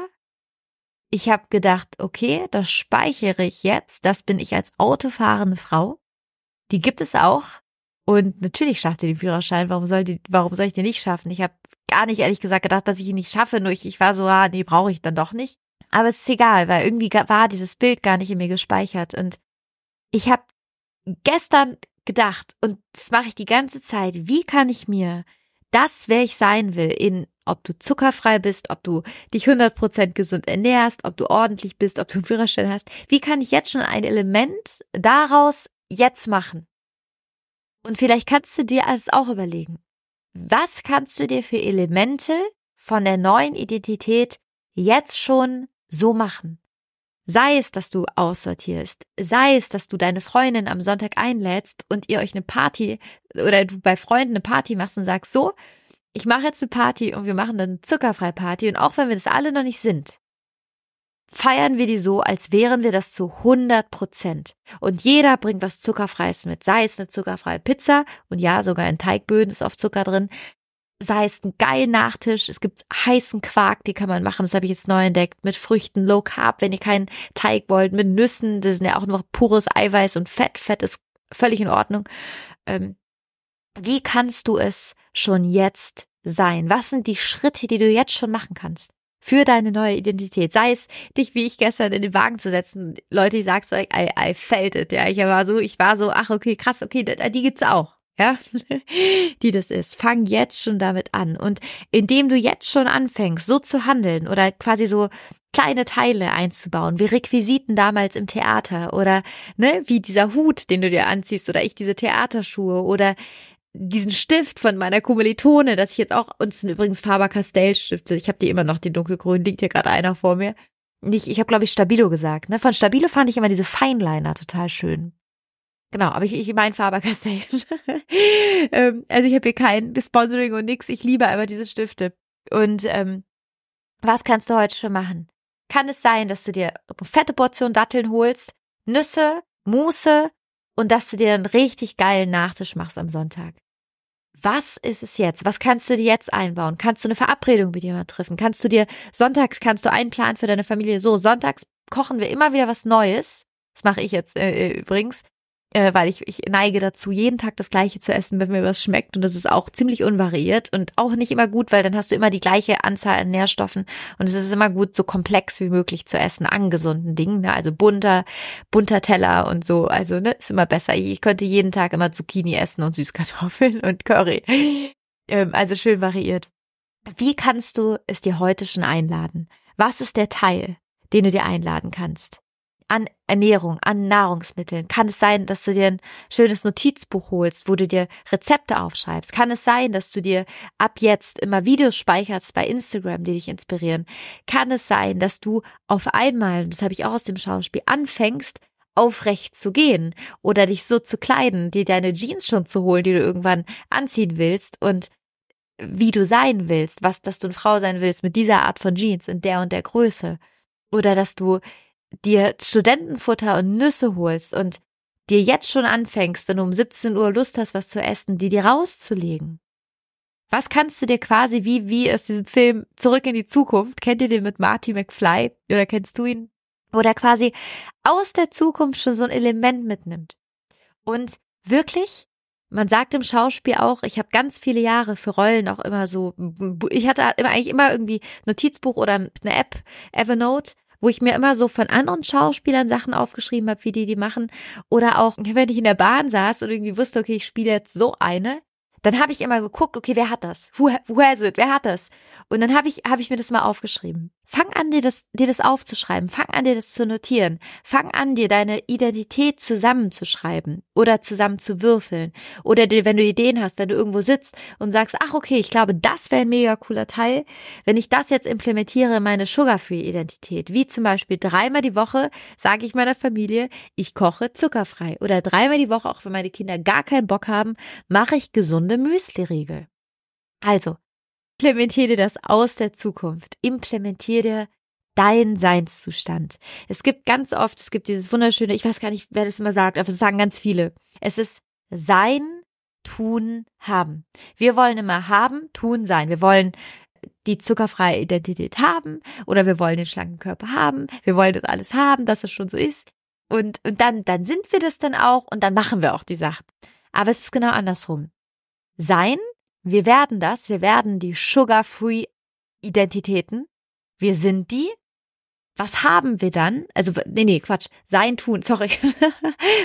ich habe gedacht, okay, das speichere ich jetzt. Das bin ich als autofahrende Frau. Die gibt es auch. Und natürlich schafft ihr den Führerschein. Warum soll die, warum soll ich den nicht schaffen? Ich habe gar nicht ehrlich gesagt gedacht, dass ich ihn nicht schaffe. Nur ich, ich war so, ah, nee, brauche ich dann doch nicht. Aber es ist egal, weil irgendwie war dieses Bild gar nicht in mir gespeichert. Und ich habe gestern gedacht, und das mache ich die ganze Zeit, wie kann ich mir das, wer ich sein will, in ob du zuckerfrei bist, ob du dich 100% gesund ernährst, ob du ordentlich bist, ob du einen Führerschein hast. Wie kann ich jetzt schon ein Element daraus jetzt machen? Und vielleicht kannst du dir alles auch überlegen. Was kannst du dir für Elemente von der neuen Identität jetzt schon so machen? Sei es, dass du aussortierst, sei es, dass du deine Freundin am Sonntag einlädst und ihr euch eine Party oder du bei Freunden eine Party machst und sagst, so, ich mache jetzt eine Party und wir machen eine zuckerfreie Party und auch wenn wir das alle noch nicht sind, feiern wir die so, als wären wir das zu 100 Prozent. Und jeder bringt was Zuckerfreies mit, sei es eine zuckerfreie Pizza und ja, sogar in Teigböden ist oft Zucker drin, sei es ein geiler Nachtisch, es gibt heißen Quark, die kann man machen, das habe ich jetzt neu entdeckt, mit Früchten, Low Carb, wenn ihr keinen Teig wollt, mit Nüssen, das sind ja auch nur pures Eiweiß und Fett, Fett ist völlig in Ordnung. Ähm, wie kannst du es schon jetzt sein? Was sind die Schritte, die du jetzt schon machen kannst? Für deine neue Identität. Sei es, dich wie ich gestern in den Wagen zu setzen. Leute, ich sag's euch, I, I felt it. Ja, ich war so, ich war so, ach, okay, krass, okay, die gibt's auch. Ja, die das ist. Fang jetzt schon damit an. Und indem du jetzt schon anfängst, so zu handeln oder quasi so kleine Teile einzubauen, wie Requisiten damals im Theater oder ne, wie dieser Hut, den du dir anziehst oder ich diese Theaterschuhe oder diesen Stift von meiner Kommilitone, dass ich jetzt auch, und es sind übrigens Faber-Castell-Stifte, ich habe die immer noch, die dunkelgrün, liegt hier gerade einer vor mir. Nicht, ich habe glaube ich Stabilo gesagt, ne? Von Stabilo fand ich immer diese Feinliner total schön. Genau, aber ich, ich meine Faber-Castell. ähm, also ich habe hier kein Sponsoring und nix, ich liebe aber diese Stifte. Und ähm, was kannst du heute schon machen? Kann es sein, dass du dir eine fette Portion Datteln holst, Nüsse, Muße und dass du dir einen richtig geilen Nachtisch machst am Sonntag? was ist es jetzt? Was kannst du dir jetzt einbauen? Kannst du eine Verabredung mit jemandem treffen? Kannst du dir sonntags kannst du einen Plan für deine Familie? So sonntags kochen wir immer wieder was Neues. Das mache ich jetzt äh, übrigens äh, weil ich, ich neige dazu, jeden Tag das Gleiche zu essen, wenn mir was schmeckt. Und das ist auch ziemlich unvariiert und auch nicht immer gut, weil dann hast du immer die gleiche Anzahl an Nährstoffen. Und es ist immer gut, so komplex wie möglich zu essen an gesunden Dingen. Ne? Also bunter, bunter Teller und so. Also ne, ist immer besser. Ich könnte jeden Tag immer Zucchini essen und Süßkartoffeln und Curry. Ähm, also schön variiert. Wie kannst du es dir heute schon einladen? Was ist der Teil, den du dir einladen kannst? An Ernährung, an Nahrungsmitteln? Kann es sein, dass du dir ein schönes Notizbuch holst, wo du dir Rezepte aufschreibst? Kann es sein, dass du dir ab jetzt immer Videos speicherst bei Instagram, die dich inspirieren? Kann es sein, dass du auf einmal, das habe ich auch aus dem Schauspiel, anfängst, aufrecht zu gehen oder dich so zu kleiden, dir deine Jeans schon zu holen, die du irgendwann anziehen willst und wie du sein willst, was, dass du eine Frau sein willst mit dieser Art von Jeans in der und der Größe. Oder dass du dir Studentenfutter und Nüsse holst und dir jetzt schon anfängst, wenn du um 17 Uhr Lust hast, was zu essen, die dir rauszulegen. Was kannst du dir quasi wie, wie aus diesem Film Zurück in die Zukunft, kennt ihr den mit Marty McFly oder kennst du ihn? Oder quasi aus der Zukunft schon so ein Element mitnimmt. Und wirklich man sagt im Schauspiel auch, ich habe ganz viele Jahre für Rollen auch immer so, ich hatte immer eigentlich immer irgendwie Notizbuch oder eine App, Evernote, wo ich mir immer so von anderen Schauspielern Sachen aufgeschrieben habe, wie die die machen. Oder auch, wenn ich in der Bahn saß und irgendwie wusste, okay, ich spiele jetzt so eine, dann habe ich immer geguckt, okay, wer hat das? Who, who has it? Wer hat das? Und dann habe ich, hab ich mir das mal aufgeschrieben. Fang an, dir das, dir das aufzuschreiben. Fang an, dir das zu notieren. Fang an, dir deine Identität zusammenzuschreiben oder zusammen zu würfeln. Oder dir, wenn du Ideen hast, wenn du irgendwo sitzt und sagst, ach okay, ich glaube, das wäre ein mega cooler Teil, wenn ich das jetzt implementiere in meine Sugar-Free-Identität. Wie zum Beispiel dreimal die Woche sage ich meiner Familie, ich koche zuckerfrei. Oder dreimal die Woche, auch wenn meine Kinder gar keinen Bock haben, mache ich gesunde Müsli-Riegel. Also, implementiere das aus der Zukunft. Implementiere deinen Seinszustand. Es gibt ganz oft, es gibt dieses wunderschöne, ich weiß gar nicht, wer das immer sagt, aber es sagen ganz viele. Es ist sein, tun, haben. Wir wollen immer haben, tun, sein. Wir wollen die zuckerfreie Identität haben oder wir wollen den schlanken Körper haben. Wir wollen das alles haben, dass es schon so ist. Und, und dann, dann sind wir das dann auch und dann machen wir auch die Sachen. Aber es ist genau andersrum. Sein wir werden das, wir werden die Sugar-Free Identitäten. Wir sind die. Was haben wir dann? Also, nee, nee, Quatsch. Sein tun, sorry.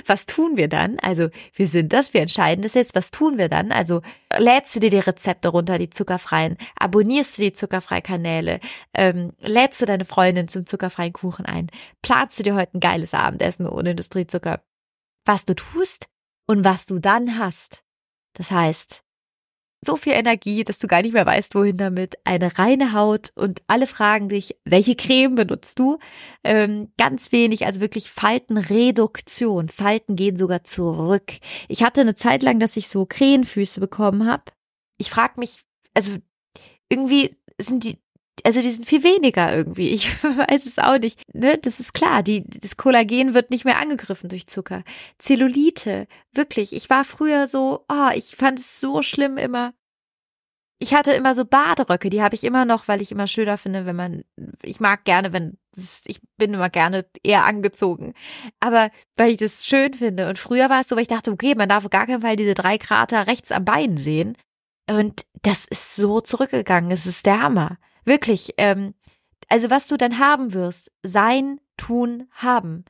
was tun wir dann? Also, wir sind das, wir entscheiden das jetzt. Was tun wir dann? Also, lädst du dir die Rezepte runter, die zuckerfreien? Abonnierst du die zuckerfreie Kanäle? Ähm, lädst du deine Freundin zum zuckerfreien Kuchen ein? Planst du dir heute ein geiles Abendessen ohne Industriezucker? Was du tust und was du dann hast. Das heißt, so viel Energie, dass du gar nicht mehr weißt, wohin damit. Eine reine Haut und alle fragen dich, welche Creme benutzt du? Ähm, ganz wenig, also wirklich Faltenreduktion. Falten gehen sogar zurück. Ich hatte eine Zeit lang, dass ich so Krähenfüße bekommen habe. Ich frage mich, also irgendwie sind die, also die sind viel weniger irgendwie. Ich weiß es auch nicht. Ne? Das ist klar. Die, das Kollagen wird nicht mehr angegriffen durch Zucker. Zellulite, wirklich. Ich war früher so, oh, ich fand es so schlimm immer. Ich hatte immer so Baderöcke, die habe ich immer noch, weil ich immer schöner finde, wenn man, ich mag gerne, wenn, ich bin immer gerne eher angezogen. Aber weil ich das schön finde. Und früher war es so, weil ich dachte, okay, man darf auf gar keinen Fall diese drei Krater rechts am Bein sehen. Und das ist so zurückgegangen. Es ist der Hammer. Wirklich, ähm, also was du dann haben wirst, sein, tun, haben.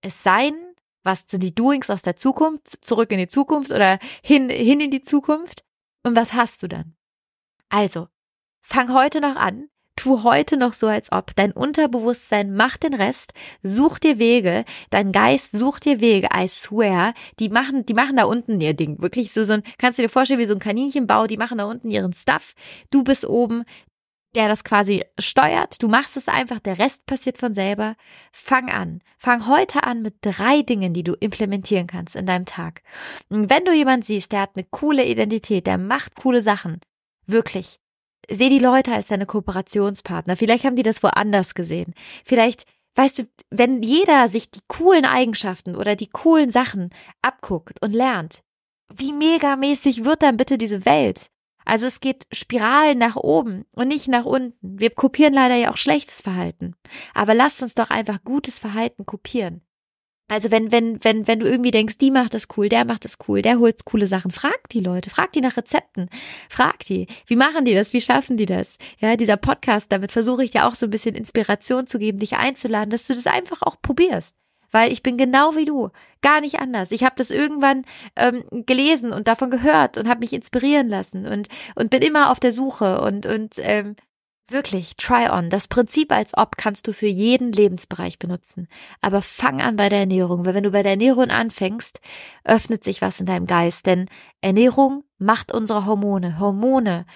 Es sein, was sind die Doings aus der Zukunft, zurück in die Zukunft oder hin, hin in die Zukunft. Und was hast du dann? Also, fang heute noch an, tu heute noch so, als ob. Dein Unterbewusstsein macht den Rest, such dir Wege, dein Geist sucht dir Wege, I swear. Die machen, die machen da unten ihr Ding. Wirklich so, so ein, kannst du dir vorstellen, wie so ein Kaninchenbau, die machen da unten ihren Stuff. Du bist oben, der das quasi steuert. Du machst es einfach, der Rest passiert von selber. Fang an. Fang heute an mit drei Dingen, die du implementieren kannst in deinem Tag. Und wenn du jemand siehst, der hat eine coole Identität, der macht coole Sachen, wirklich, seh die Leute als deine Kooperationspartner. Vielleicht haben die das woanders gesehen. Vielleicht, weißt du, wenn jeder sich die coolen Eigenschaften oder die coolen Sachen abguckt und lernt, wie megamäßig wird dann bitte diese Welt? Also es geht Spiralen nach oben und nicht nach unten. Wir kopieren leider ja auch schlechtes Verhalten. Aber lasst uns doch einfach gutes Verhalten kopieren. Also wenn, wenn, wenn, wenn du irgendwie denkst, die macht das cool, der macht das cool, der holt coole Sachen, frag die Leute, frag die nach Rezepten, frag die, wie machen die das, wie schaffen die das? Ja, dieser Podcast, damit versuche ich dir auch so ein bisschen Inspiration zu geben, dich einzuladen, dass du das einfach auch probierst weil ich bin genau wie du, gar nicht anders. Ich habe das irgendwann ähm, gelesen und davon gehört und habe mich inspirieren lassen und und bin immer auf der Suche und und ähm, Wirklich, try on. Das Prinzip als ob kannst du für jeden Lebensbereich benutzen. Aber fang an bei der Ernährung, weil wenn du bei der Ernährung anfängst, öffnet sich was in deinem Geist. Denn Ernährung macht unsere Hormone. Hormone,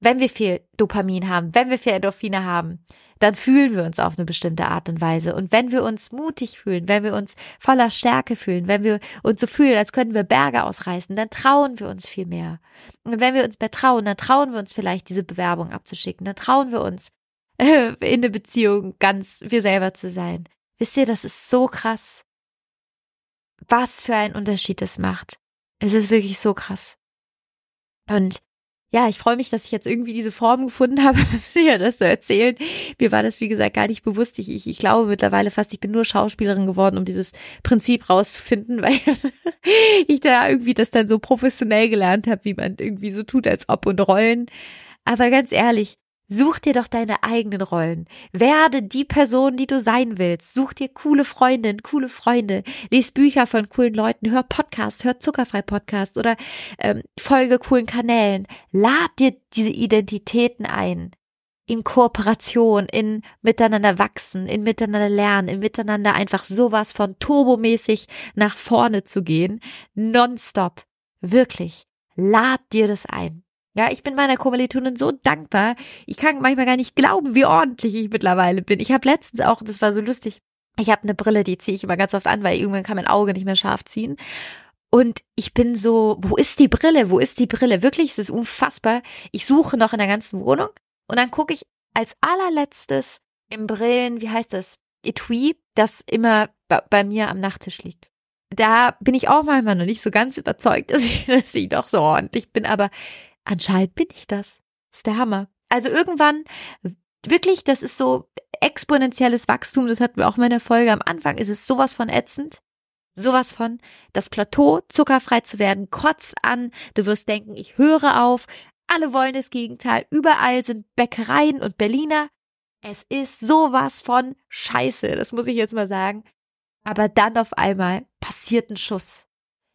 wenn wir viel Dopamin haben, wenn wir viel Endorphine haben, dann fühlen wir uns auf eine bestimmte Art und Weise. Und wenn wir uns mutig fühlen, wenn wir uns voller Stärke fühlen, wenn wir uns so fühlen, als könnten wir Berge ausreißen, dann trauen wir uns viel mehr. Und wenn wir uns mehr trauen, dann trauen wir uns vielleicht diese Bewerbung abzuschicken, dann trauen wir uns in eine Beziehung ganz wir selber zu sein. Wisst ihr, das ist so krass. Was für ein Unterschied das macht. Es ist wirklich so krass. Und ja, ich freue mich, dass ich jetzt irgendwie diese Form gefunden habe, dir das zu erzählen. Mir war das, wie gesagt, gar nicht bewusst. Ich, ich, ich glaube mittlerweile fast, ich bin nur Schauspielerin geworden, um dieses Prinzip rauszufinden, weil ich da irgendwie das dann so professionell gelernt habe, wie man irgendwie so tut, als ob und Rollen. Aber ganz ehrlich, Such dir doch deine eigenen Rollen. Werde die Person, die du sein willst. Such dir coole Freundinnen, coole Freunde. Lies Bücher von coolen Leuten. Hör Podcasts, hör Zuckerfrei Podcasts oder ähm, folge coolen Kanälen. Lad dir diese Identitäten ein. In Kooperation, in miteinander wachsen, in miteinander lernen, in miteinander einfach sowas von turbomäßig nach vorne zu gehen. Nonstop. Wirklich. Lad dir das ein. Ja, ich bin meiner Kommilitonin so dankbar. Ich kann manchmal gar nicht glauben, wie ordentlich ich mittlerweile bin. Ich habe letztens auch, das war so lustig, ich habe eine Brille, die ziehe ich immer ganz oft an, weil irgendwann kann mein Auge nicht mehr scharf ziehen. Und ich bin so, wo ist die Brille? Wo ist die Brille? Wirklich, es ist unfassbar. Ich suche noch in der ganzen Wohnung und dann gucke ich als allerletztes im Brillen, wie heißt das? Etui, das immer bei mir am Nachttisch liegt. Da bin ich auch manchmal noch nicht so ganz überzeugt, dass ich, dass ich doch so ordentlich bin, aber anscheinend bin ich das. Ist der Hammer. Also irgendwann, wirklich, das ist so exponentielles Wachstum, das hatten wir auch in meiner Folge am Anfang, ist es sowas von ätzend. Sowas von, das Plateau, zuckerfrei zu werden, kotz an, du wirst denken, ich höre auf, alle wollen das Gegenteil, überall sind Bäckereien und Berliner. Es ist sowas von Scheiße, das muss ich jetzt mal sagen. Aber dann auf einmal passiert ein Schuss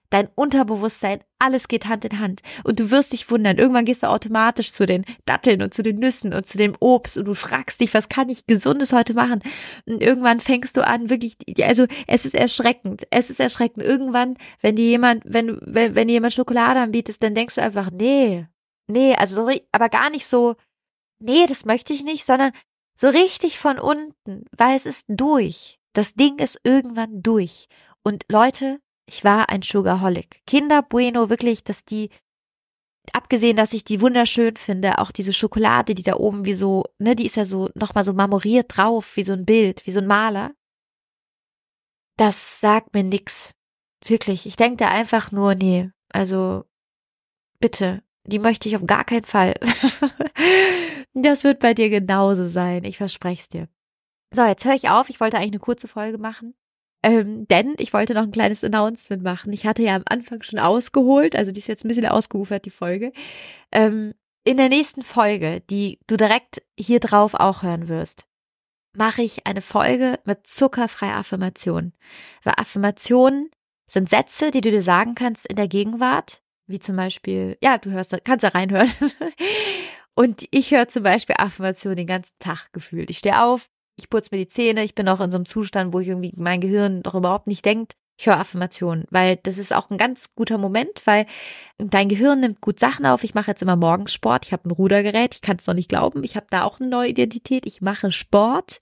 dein Unterbewusstsein, alles geht Hand in Hand. Und du wirst dich wundern. Irgendwann gehst du automatisch zu den Datteln und zu den Nüssen und zu dem Obst und du fragst dich, was kann ich Gesundes heute machen? Und irgendwann fängst du an, wirklich, also es ist erschreckend. Es ist erschreckend. Irgendwann, wenn dir jemand, wenn, wenn, wenn dir jemand Schokolade anbietet, dann denkst du einfach, nee, nee, also, aber gar nicht so, nee, das möchte ich nicht, sondern so richtig von unten, weil es ist durch. Das Ding ist irgendwann durch. Und Leute, ich war ein Sugarholic. Kinder Bueno, wirklich, dass die, abgesehen, dass ich die wunderschön finde, auch diese Schokolade, die da oben wie so, ne, die ist ja so nochmal so marmoriert drauf, wie so ein Bild, wie so ein Maler. Das sagt mir nix. Wirklich. Ich denke da einfach nur, nee, also, bitte, die möchte ich auf gar keinen Fall. das wird bei dir genauso sein. Ich verspreche es dir. So, jetzt höre ich auf. Ich wollte eigentlich eine kurze Folge machen. Ähm, denn ich wollte noch ein kleines Announcement machen. Ich hatte ja am Anfang schon ausgeholt, also die ist jetzt ein bisschen ausgeufert, die Folge. Ähm, in der nächsten Folge, die du direkt hier drauf auch hören wirst, mache ich eine Folge mit zuckerfreier Affirmation. Weil Affirmationen sind Sätze, die du dir sagen kannst in der Gegenwart, wie zum Beispiel, ja, du hörst, kannst da reinhören. Und ich höre zum Beispiel Affirmationen den ganzen Tag gefühlt. Ich stehe auf, ich putze mir die Zähne, ich bin auch in so einem Zustand, wo ich irgendwie mein Gehirn doch überhaupt nicht denkt. Ich höre Affirmationen, weil das ist auch ein ganz guter Moment, weil dein Gehirn nimmt gut Sachen auf. Ich mache jetzt immer morgens Sport, ich habe ein Rudergerät, ich kann es noch nicht glauben. Ich habe da auch eine neue Identität, ich mache Sport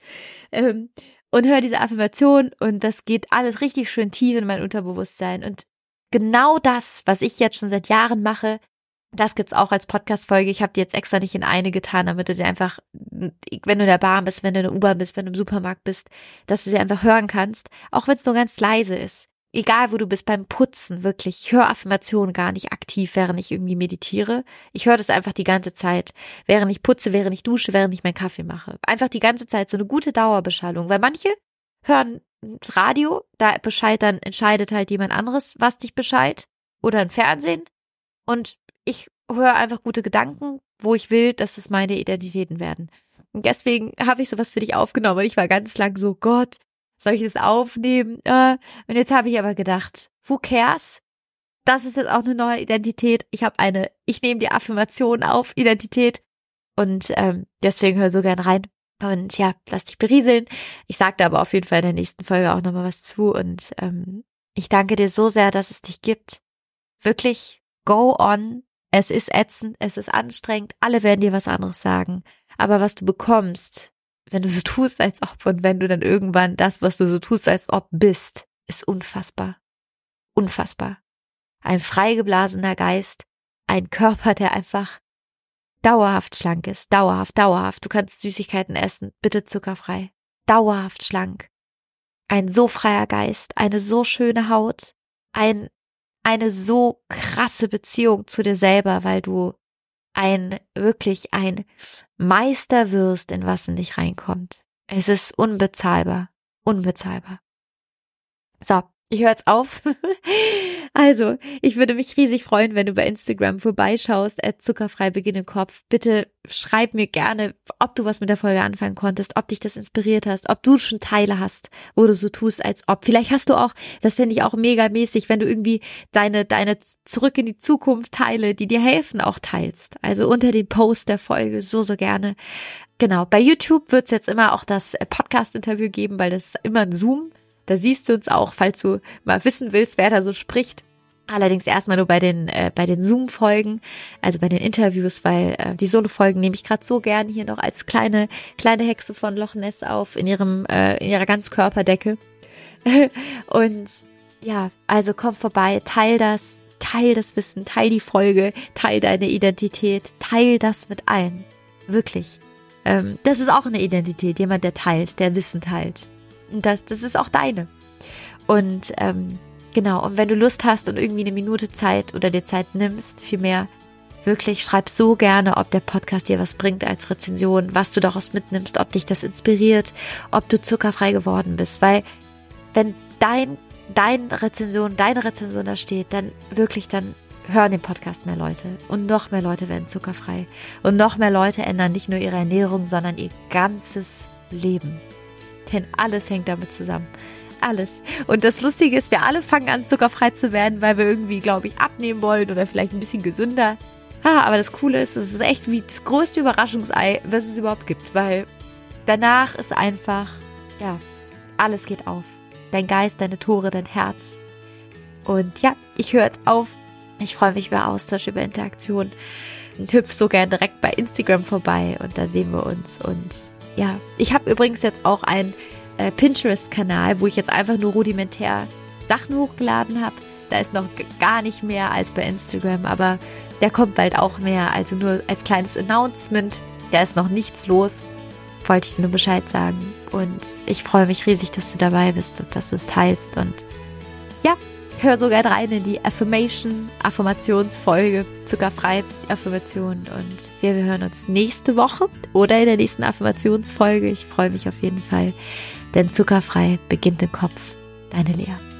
ähm, und höre diese Affirmation und das geht alles richtig schön tief in mein Unterbewusstsein. Und genau das, was ich jetzt schon seit Jahren mache, das gibt's auch als Podcast-Folge. Ich habe die jetzt extra nicht in eine getan, damit du sie einfach, wenn du in der Bahn bist, wenn du in der U-Bahn bist, wenn du im Supermarkt bist, dass du sie einfach hören kannst, auch wenn es nur ganz leise ist. Egal, wo du bist, beim Putzen, wirklich. Ich höre Affirmationen gar nicht aktiv, während ich irgendwie meditiere. Ich höre das einfach die ganze Zeit, während ich putze, während ich dusche, während ich meinen Kaffee mache. Einfach die ganze Zeit so eine gute Dauerbeschallung, weil manche hören das Radio, da Bescheid, dann entscheidet halt jemand anderes, was dich beschallt, oder ein Fernsehen. Und ich höre einfach gute Gedanken, wo ich will, dass es meine Identitäten werden. Und deswegen habe ich sowas für dich aufgenommen. Und ich war ganz lang so, Gott, soll ich das aufnehmen? Äh, und jetzt habe ich aber gedacht, who cares? Das ist jetzt auch eine neue Identität. Ich habe eine, ich nehme die Affirmation auf, Identität. Und ähm, deswegen hör so gern rein. Und ja, lass dich berieseln. Ich sage da aber auf jeden Fall in der nächsten Folge auch nochmal was zu. Und ähm, ich danke dir so sehr, dass es dich gibt. Wirklich, go on, es ist ätzend, es ist anstrengend, alle werden dir was anderes sagen. Aber was du bekommst, wenn du so tust, als ob und wenn du dann irgendwann das, was du so tust, als ob bist, ist unfassbar. Unfassbar. Ein freigeblasener Geist, ein Körper, der einfach dauerhaft schlank ist, dauerhaft, dauerhaft. Du kannst Süßigkeiten essen, bitte zuckerfrei. Dauerhaft schlank. Ein so freier Geist, eine so schöne Haut, ein, eine so krasse Beziehung zu dir selber, weil du ein, wirklich ein Meister wirst, in was in dich reinkommt. Es ist unbezahlbar, unbezahlbar. So, ich höre jetzt auf. also, ich würde mich riesig freuen, wenn du bei Instagram vorbeischaust, at zuckerfrei Beginn im Kopf. Bitte schreib mir gerne, ob du was mit der Folge anfangen konntest, ob dich das inspiriert hast, ob du schon Teile hast, wo du so tust, als ob. Vielleicht hast du auch, das fände ich auch mega mäßig, wenn du irgendwie deine, deine zurück in die Zukunft Teile, die dir helfen, auch teilst. Also unter den Post der Folge so, so gerne. Genau, bei YouTube wird es jetzt immer auch das Podcast-Interview geben, weil das ist immer ein Zoom. Da siehst du uns auch, falls du mal wissen willst, wer da so spricht. Allerdings erstmal nur bei den äh, bei den Zoom-Folgen, also bei den Interviews, weil äh, die Solo-Folgen nehme ich gerade so gern hier noch als kleine kleine Hexe von Loch Ness auf in ihrem äh, in ihrer Ganzkörperdecke. Und ja, also komm vorbei, teil das, teil das Wissen, teil die Folge, teil deine Identität, teil das mit allen, wirklich. Ähm, das ist auch eine Identität, jemand der teilt, der Wissen teilt. Das, das ist auch deine. Und ähm, genau, und wenn du Lust hast und irgendwie eine Minute Zeit oder dir Zeit nimmst, vielmehr wirklich schreib so gerne, ob der Podcast dir was bringt als Rezension, was du daraus mitnimmst, ob dich das inspiriert, ob du zuckerfrei geworden bist. Weil wenn dein, deine Rezension, deine Rezension da steht, dann wirklich, dann hören den Podcast mehr Leute und noch mehr Leute werden zuckerfrei und noch mehr Leute ändern nicht nur ihre Ernährung, sondern ihr ganzes Leben. Denn alles hängt damit zusammen. Alles. Und das Lustige ist, wir alle fangen an, zuckerfrei zu werden, weil wir irgendwie, glaube ich, abnehmen wollen oder vielleicht ein bisschen gesünder. Ha, aber das Coole ist, es ist echt wie das größte Überraschungsei, was es überhaupt gibt, weil danach ist einfach, ja, alles geht auf. Dein Geist, deine Tore, dein Herz. Und ja, ich höre jetzt auf. Ich freue mich über Austausch, über Interaktion und hüpf so gern direkt bei Instagram vorbei und da sehen wir uns und ja, ich habe übrigens jetzt auch einen äh, Pinterest-Kanal, wo ich jetzt einfach nur rudimentär Sachen hochgeladen habe. Da ist noch gar nicht mehr als bei Instagram, aber der kommt bald auch mehr. Also nur als kleines Announcement. Da ist noch nichts los. Wollte ich dir nur Bescheid sagen. Und ich freue mich riesig, dass du dabei bist und dass du es teilst. Und ja, hör sogar rein in die Affirmation, Affirmationsfolge, zuckerfrei Affirmation. Und wir, wir hören uns nächste Woche oder in der nächsten Affirmationsfolge. Ich freue mich auf jeden Fall, denn zuckerfrei beginnt im Kopf. Deine Lea.